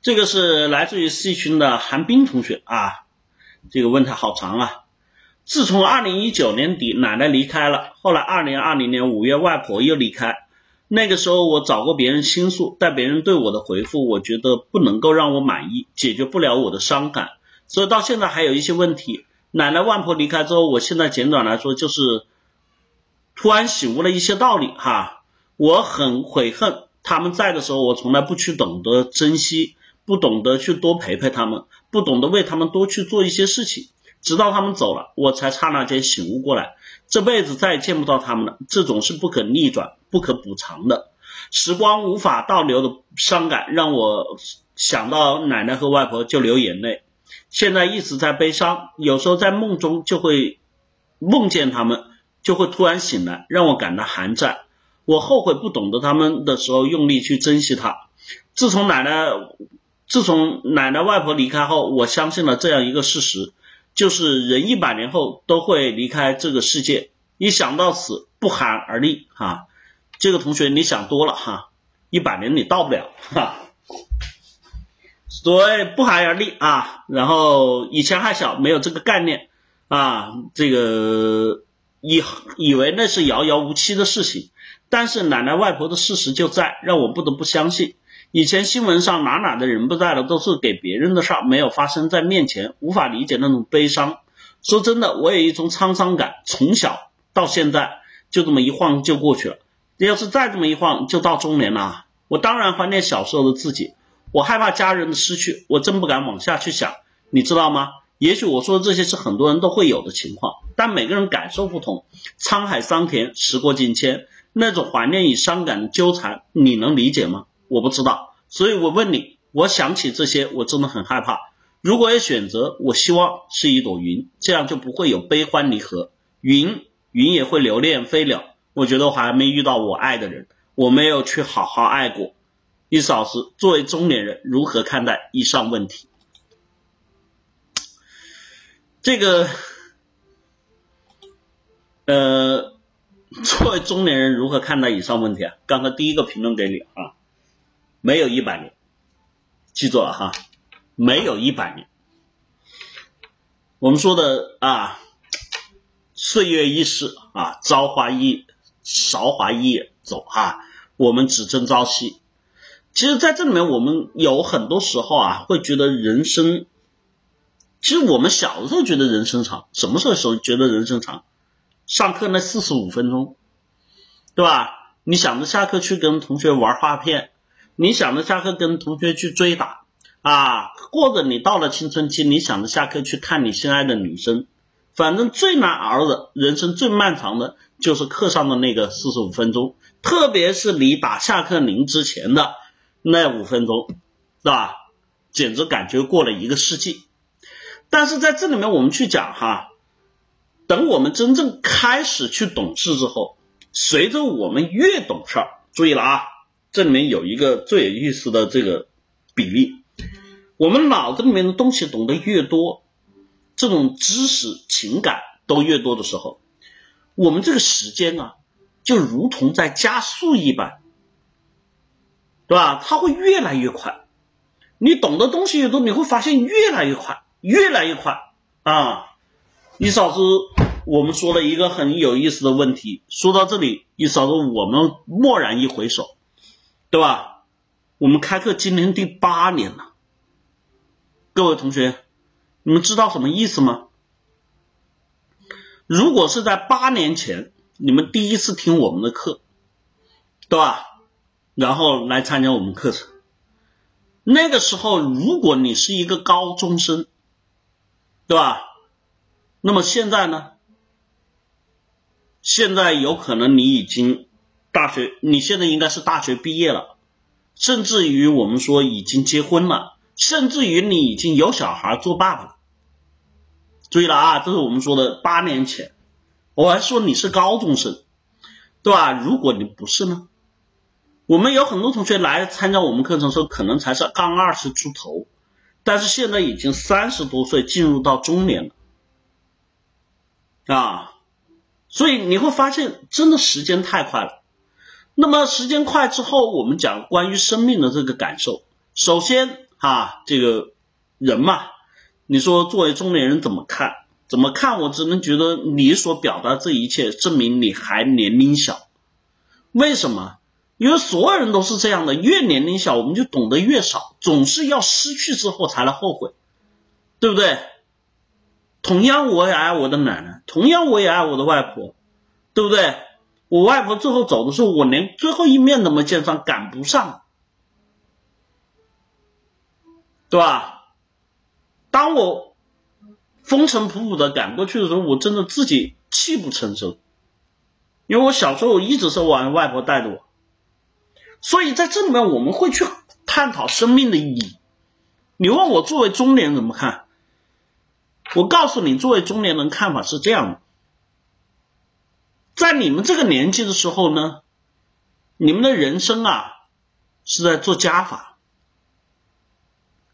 这个是来自于 C 群的韩冰同学啊，这个问题好长啊。自从二零一九年底奶奶离开了，后来二零二零年五月外婆又离开，那个时候我找过别人倾诉，但别人对我的回复，我觉得不能够让我满意，解决不了我的伤感，所以到现在还有一些问题。奶奶外婆离开之后，我现在简短来说就是突然醒悟了一些道理哈，我很悔恨他们在的时候，我从来不去懂得珍惜。不懂得去多陪陪他们，不懂得为他们多去做一些事情，直到他们走了，我才刹那间醒悟过来，这辈子再也见不到他们了。这种是不可逆转、不可补偿的，时光无法倒流的伤感，让我想到奶奶和外婆就流眼泪。现在一直在悲伤，有时候在梦中就会梦见他们，就会突然醒来，让我感到寒战。我后悔不懂得他们的时候用力去珍惜他。自从奶奶。自从奶奶外婆离开后，我相信了这样一个事实，就是人一百年后都会离开这个世界。一想到此，不寒而栗哈。这个同学你想多了哈，一百年你到不了哈。所谓不寒而栗啊，然后以前还小，没有这个概念啊，这个以以为那是遥遥无期的事情，但是奶奶外婆的事实就在，让我不得不相信。以前新闻上哪哪的人不在了，都是给别人的事儿，没有发生在面前，无法理解那种悲伤。说真的，我有一种沧桑感，从小到现在就这么一晃就过去了。要是再这么一晃，就到中年了。我当然怀念小时候的自己，我害怕家人的失去，我真不敢往下去想，你知道吗？也许我说的这些是很多人都会有的情况，但每个人感受不同。沧海桑田，时过境迁，那种怀念与伤感的纠缠，你能理解吗？我不知道，所以我问你，我想起这些，我真的很害怕。如果要选择，我希望是一朵云，这样就不会有悲欢离合。云，云也会留恋飞了。我觉得我还没遇到我爱的人，我没有去好好爱过。意思老师，作为中年人，如何看待以上问题？这个，呃，作为中年人如何看待以上问题啊？刚刚第一个评论给你啊。没有一百年，记住了哈，没有一百年。我们说的啊，岁月易逝啊，朝花易韶华易走哈，我们只争朝夕。其实，在这里面，我们有很多时候啊，会觉得人生，其实我们小的时候觉得人生长，什么时候时候觉得人生长？上课那四十五分钟，对吧？你想着下课去跟同学玩画片。你想着下课跟同学去追打啊，或者你到了青春期，你想着下课去看你心爱的女生，反正最难熬的人生最漫长的就是课上的那个四十五分钟，特别是离打下课铃之前的那五分钟，是吧？简直感觉过了一个世纪。但是在这里面我们去讲哈，等我们真正开始去懂事之后，随着我们越懂事儿，注意了啊。这里面有一个最有意思的这个比例，我们脑子里面的东西懂得越多，这种知识、情感都越多的时候，我们这个时间啊，就如同在加速一般，对吧？它会越来越快。你懂的东西越多，你会发现越来越快，越来越快啊！李老师，我们说了一个很有意思的问题，说到这里，李老师，我们蓦然一回首。对吧？我们开课今年第八年了，各位同学，你们知道什么意思吗？如果是在八年前，你们第一次听我们的课，对吧？然后来参加我们课程，那个时候如果你是一个高中生，对吧？那么现在呢？现在有可能你已经。大学，你现在应该是大学毕业了，甚至于我们说已经结婚了，甚至于你已经有小孩做爸爸了。注意了啊，这是我们说的八年前，我还说你是高中生，对吧？如果你不是呢？我们有很多同学来参加我们课程时候，可能才是刚二十出头，但是现在已经三十多岁，进入到中年了啊，所以你会发现，真的时间太快了。那么时间快之后，我们讲关于生命的这个感受。首先，啊，这个人嘛，你说作为中年人怎么看？怎么看？我只能觉得你所表达这一切，证明你还年龄小。为什么？因为所有人都是这样的，越年龄小，我们就懂得越少，总是要失去之后才来后悔，对不对？同样，我也爱我的奶奶，同样我也爱我的外婆，对不对？我外婆最后走的时候，我连最后一面都没见上，赶不上，对吧？当我风尘仆仆的赶过去的时候，我真的自己泣不成声，因为我小时候一直是我外婆带着我，所以在这里面我们会去探讨生命的意义。你问我作为中年人怎么看？我告诉你，作为中年人看法是这样的。在你们这个年纪的时候呢，你们的人生啊是在做加法。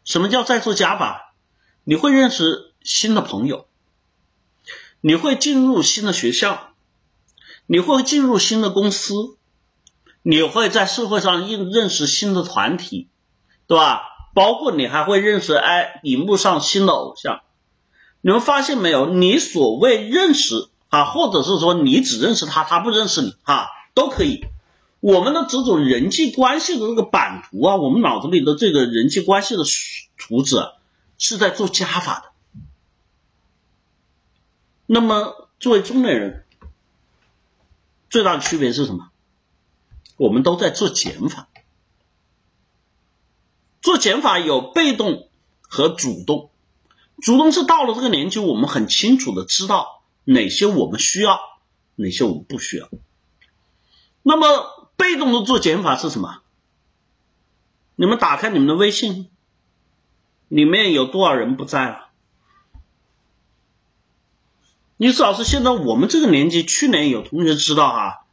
什么叫在做加法？你会认识新的朋友，你会进入新的学校，你会进入新的公司，你会在社会上认认识新的团体，对吧？包括你还会认识哎，荧幕上新的偶像。你们发现没有？你所谓认识。啊，或者是说你只认识他，他不认识你，哈，都可以。我们的这种人际关系的这个版图啊，我们脑子里的这个人际关系的图纸是在做加法的。那么作为中年人，最大的区别是什么？我们都在做减法。做减法有被动和主动，主动是到了这个年纪，我们很清楚的知道。哪些我们需要，哪些我们不需要？那么被动的做减法是什么？你们打开你们的微信，里面有多少人不在了？你至少是现在我们这个年纪，去年有同学知道哈，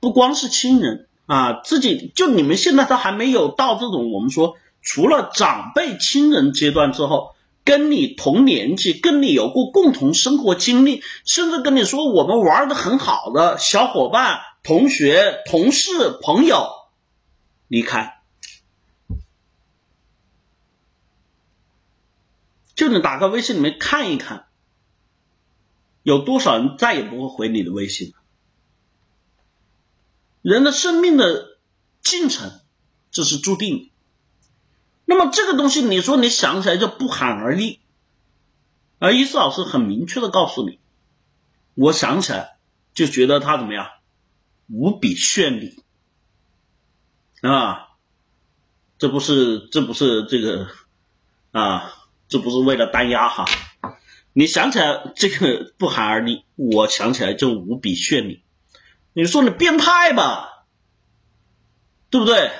不光是亲人啊，自己就你们现在都还没有到这种我们说除了长辈亲人阶段之后。跟你同年纪，跟你有过共同生活经历，甚至跟你说我们玩的很好的小伙伴、同学、同事、朋友离开，就你打开微信里面看一看，有多少人再也不会回你的微信了。人的生命的进程，这是注定的。那么这个东西，你说你想起来就不寒而栗，而伊斯老师很明确的告诉你，我想起来就觉得他怎么样，无比绚丽。啊，这不是这不是这个啊，这不是为了单压哈，你想起来这个不寒而栗，我想起来就无比绚丽，你说你变态吧，对不对？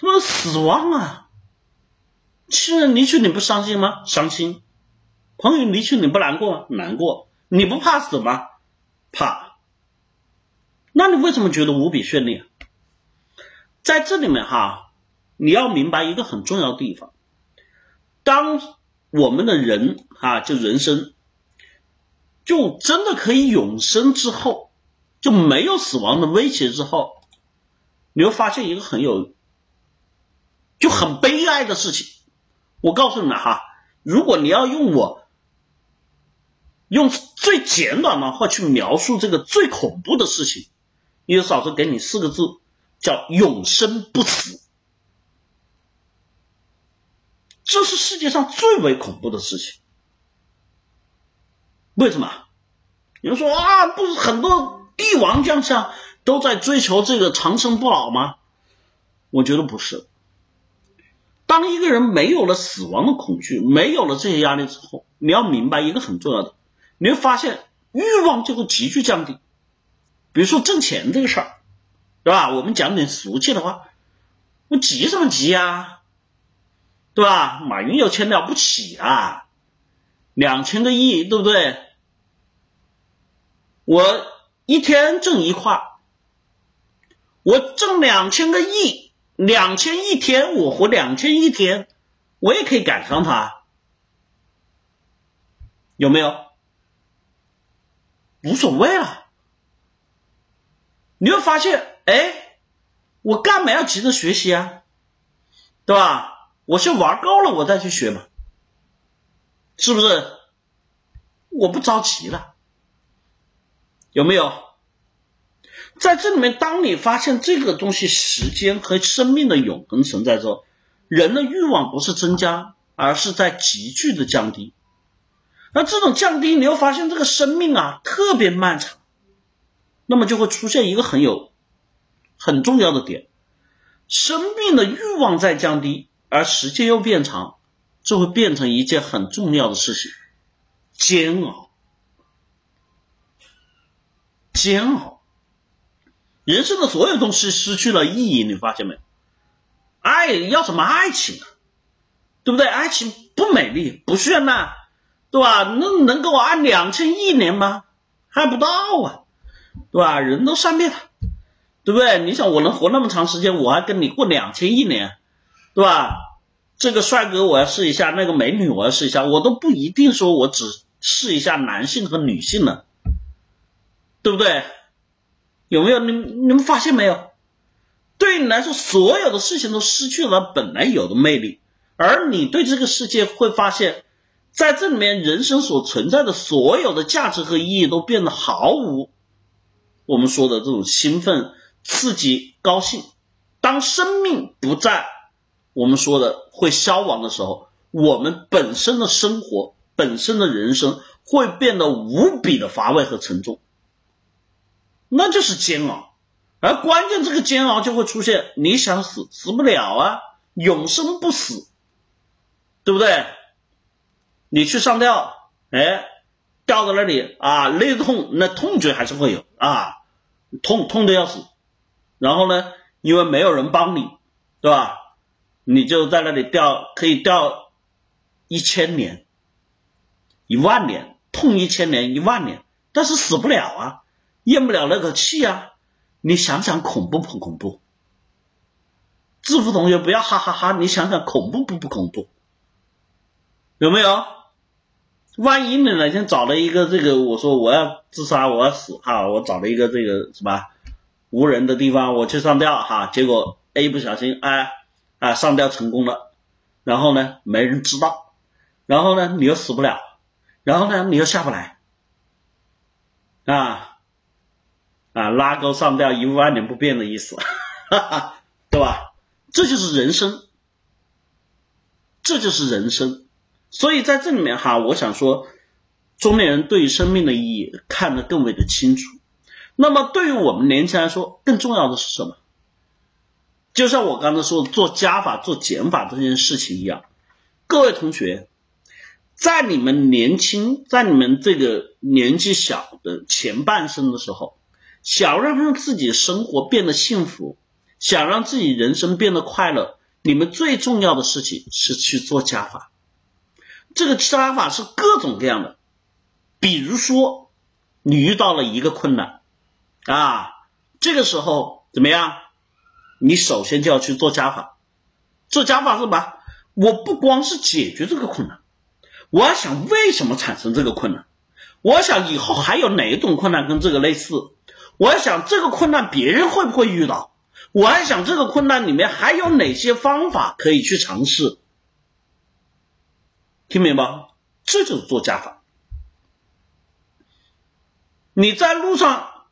他妈死亡啊！亲人离去你不伤心吗？伤心。朋友离去你不难过吗？难过。你不怕死吗？怕。那你为什么觉得无比绚丽？在这里面哈，你要明白一个很重要的地方：当我们的人啊，就人生，就真的可以永生之后，就没有死亡的威胁之后，你会发现一个很有。就很悲哀的事情，我告诉你们哈，如果你要用我用最简短的话去描述这个最恐怖的事情，你的老师给你四个字，叫永生不死，这是世界上最为恐怖的事情。为什么？有人说啊，不是很多帝王将相都在追求这个长生不老吗？我觉得不是。当一个人没有了死亡的恐惧，没有了这些压力之后，你要明白一个很重要的，你会发现欲望就会急剧降低。比如说挣钱这个事儿，对吧？我们讲点俗气的话，我急什么急呀？对吧？马云有钱了不起啊，两千个亿，对不对？我一天挣一块，我挣两千个亿。两千一天，我活两千一天，我也可以赶上他，有没有？无所谓了。你会发现，哎，我干嘛要急着学习啊？对吧？我先玩够了，我再去学嘛，是不是？我不着急了，有没有？在这里面，当你发现这个东西时间和生命的永恒存在之后，人的欲望不是增加，而是在急剧的降低。那这种降低，你又发现这个生命啊特别漫长，那么就会出现一个很有很重要的点：生命的欲望在降低，而时间又变长，就会变成一件很重要的事情——煎熬，煎熬。人生的所有东西失去了意义，你发现没？爱要什么爱情啊？对不对？爱情不美丽，不绚烂。对吧？那能给我按两千亿年吗？还不到啊，对吧？人都善变了，对不对？你想我能活那么长时间，我还跟你过两千亿年，对吧？这个帅哥我要试一下，那个美女我要试一下，我都不一定说我只试一下男性和女性呢，对不对？有没有你你们发现没有？对你来说，所有的事情都失去了本来有的魅力，而你对这个世界会发现。在这里面，人生所存在的所有的价值和意义都变得毫无我们说的这种兴奋、刺激、高兴。当生命不在我们说的会消亡的时候，我们本身的生活、本身的人生会变得无比的乏味和沉重，那就是煎熬。而关键，这个煎熬就会出现：你想死，死不了啊，永生不死，对不对？你去上吊，哎，吊在那里啊，那痛，那痛觉还是会有啊，痛痛的要死。然后呢，因为没有人帮你，对吧？你就在那里吊，可以吊一千年、一万年，痛一千年、一万年，但是死不了啊，咽不了那口气啊。你想想恐怖不恐怖？致富同学不要哈哈哈，你想想恐怖不不恐怖？有没有？万一你哪天找了一个这个，我说我要自杀，我要死哈，我找了一个这个什么无人的地方，我去上吊哈，结果 A 不小心哎啊上吊成功了，然后呢没人知道，然后呢你又死不了，然后呢你又下不来啊啊拉钩上吊一万年不变的意思，哈哈，对吧？这就是人生，这就是人生。所以在这里面哈，我想说，中年人对于生命的意义看得更为的清楚。那么对于我们年轻人来说，更重要的是什么？就像我刚才说的，做加法、做减法这件事情一样。各位同学，在你们年轻、在你们这个年纪小的前半生的时候，想让让自己生活变得幸福，想让自己人生变得快乐，你们最重要的事情是去做加法。这个加法是各种各样的，比如说你遇到了一个困难啊，这个时候怎么样？你首先就要去做加法。做加法是什么？我不光是解决这个困难，我要想为什么产生这个困难，我想以后还有哪一种困难跟这个类似，我还想这个困难别人会不会遇到，我还想这个困难里面还有哪些方法可以去尝试。听明白？这就是做加法。你在路上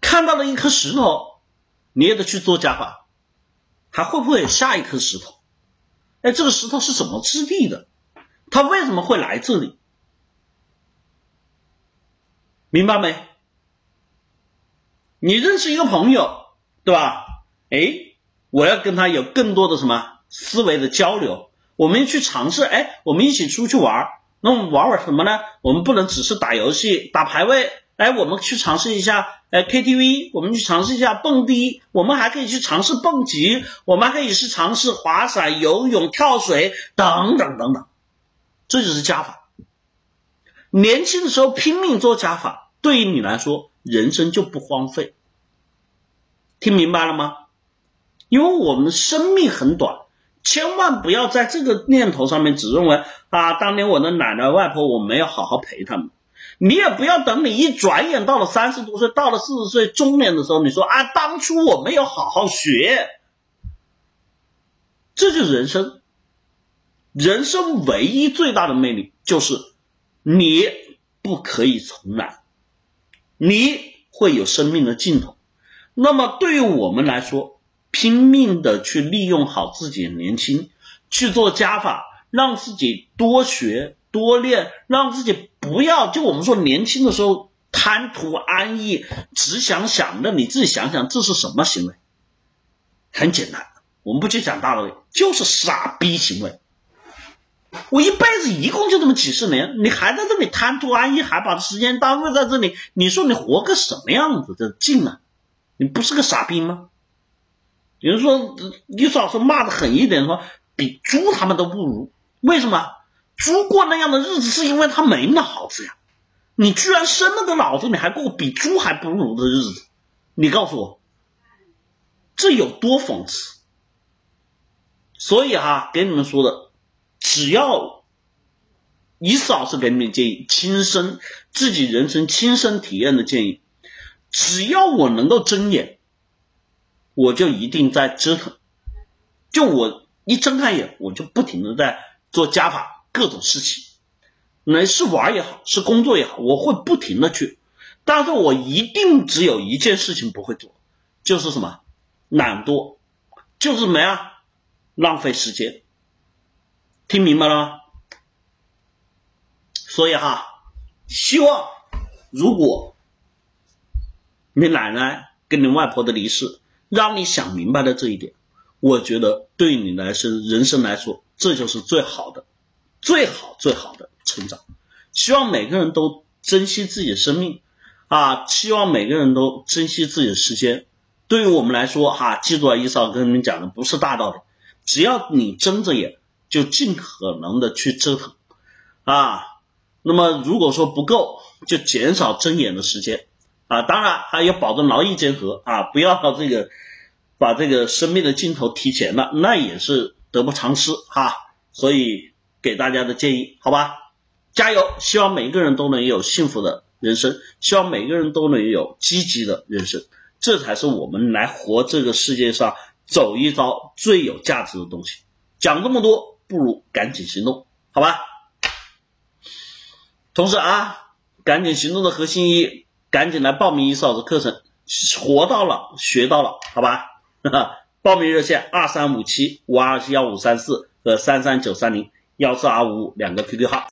看到了一颗石头，你也得去做加法，还会不会有下一颗石头？哎，这个石头是怎么质地的？它为什么会来这里？明白没？你认识一个朋友，对吧？哎，我要跟他有更多的什么思维的交流。我们去尝试，哎，我们一起出去玩那我们玩玩什么呢？我们不能只是打游戏、打排位，哎，我们去尝试一下，哎，KTV，我们去尝试一下蹦迪，我们还可以去尝试蹦极，我们还可以去尝试滑伞、游泳、跳水等等等等，这就是加法。年轻的时候拼命做加法，对于你来说，人生就不荒废。听明白了吗？因为我们生命很短。千万不要在这个念头上面只认为啊，当年我的奶奶外婆我没有好好陪他们，你也不要等你一转眼到了三十多岁，到了四十岁中年的时候，你说啊，当初我没有好好学，这就是人生。人生唯一最大的魅力就是你不可以重来，你会有生命的尽头。那么对于我们来说，拼命的去利用好自己的年轻，去做加法，让自己多学多练，让自己不要就我们说年轻的时候贪图安逸，只想想着你自己想想这是什么行为？很简单，我们不去讲大道理，就是傻逼行为。我一辈子一共就这么几十年，你还在这里贪图安逸，还把时间耽误在这里，你说你活个什么样子的劲啊？你不是个傻逼吗？有人说，你少说骂的狠一点，说比猪他们都不如。为什么？猪过那样的日子是因为他没脑子呀。你居然生了个脑子，你还过比猪还不如的日子？你告诉我，这有多讽刺？所以哈，给你们说的。只要一次老师给你们建议，亲身自己人生亲身体验的建议，只要我能够睁眼，我就一定在折腾。就我一睁开眼，我就不停的在做加法各种事情，那是玩也好，是工作也好，我会不停的去。但是我一定只有一件事情不会做，就是什么懒惰，就是什么呀，浪费时间。听明白了吗？所以哈，希望如果你奶奶跟你外婆的离世让你想明白了这一点，我觉得对你来说人生来说，这就是最好的、最好、最好的成长。希望每个人都珍惜自己的生命啊！希望每个人都珍惜自己的时间。对于我们来说哈，记住啊，一少跟你们讲的不是大道理，只要你睁着眼。就尽可能的去折腾啊，那么如果说不够，就减少睁眼的时间啊，当然还要保证劳逸结合啊，不要这个把这个生命的尽头提前了，那也是得不偿失哈。所以给大家的建议，好吧，加油！希望每个人都能有幸福的人生，希望每个人都能有积极的人生，这才是我们来活这个世界上走一遭最有价值的东西。讲这么多。不如赶紧行动，好吧？同时啊，赶紧行动的核心一，赶紧来报名一嫂子课程，活到了，学到了，好吧？报名热线二三五七五二幺五三四和三三九三零幺四二五五两个 QQ 号。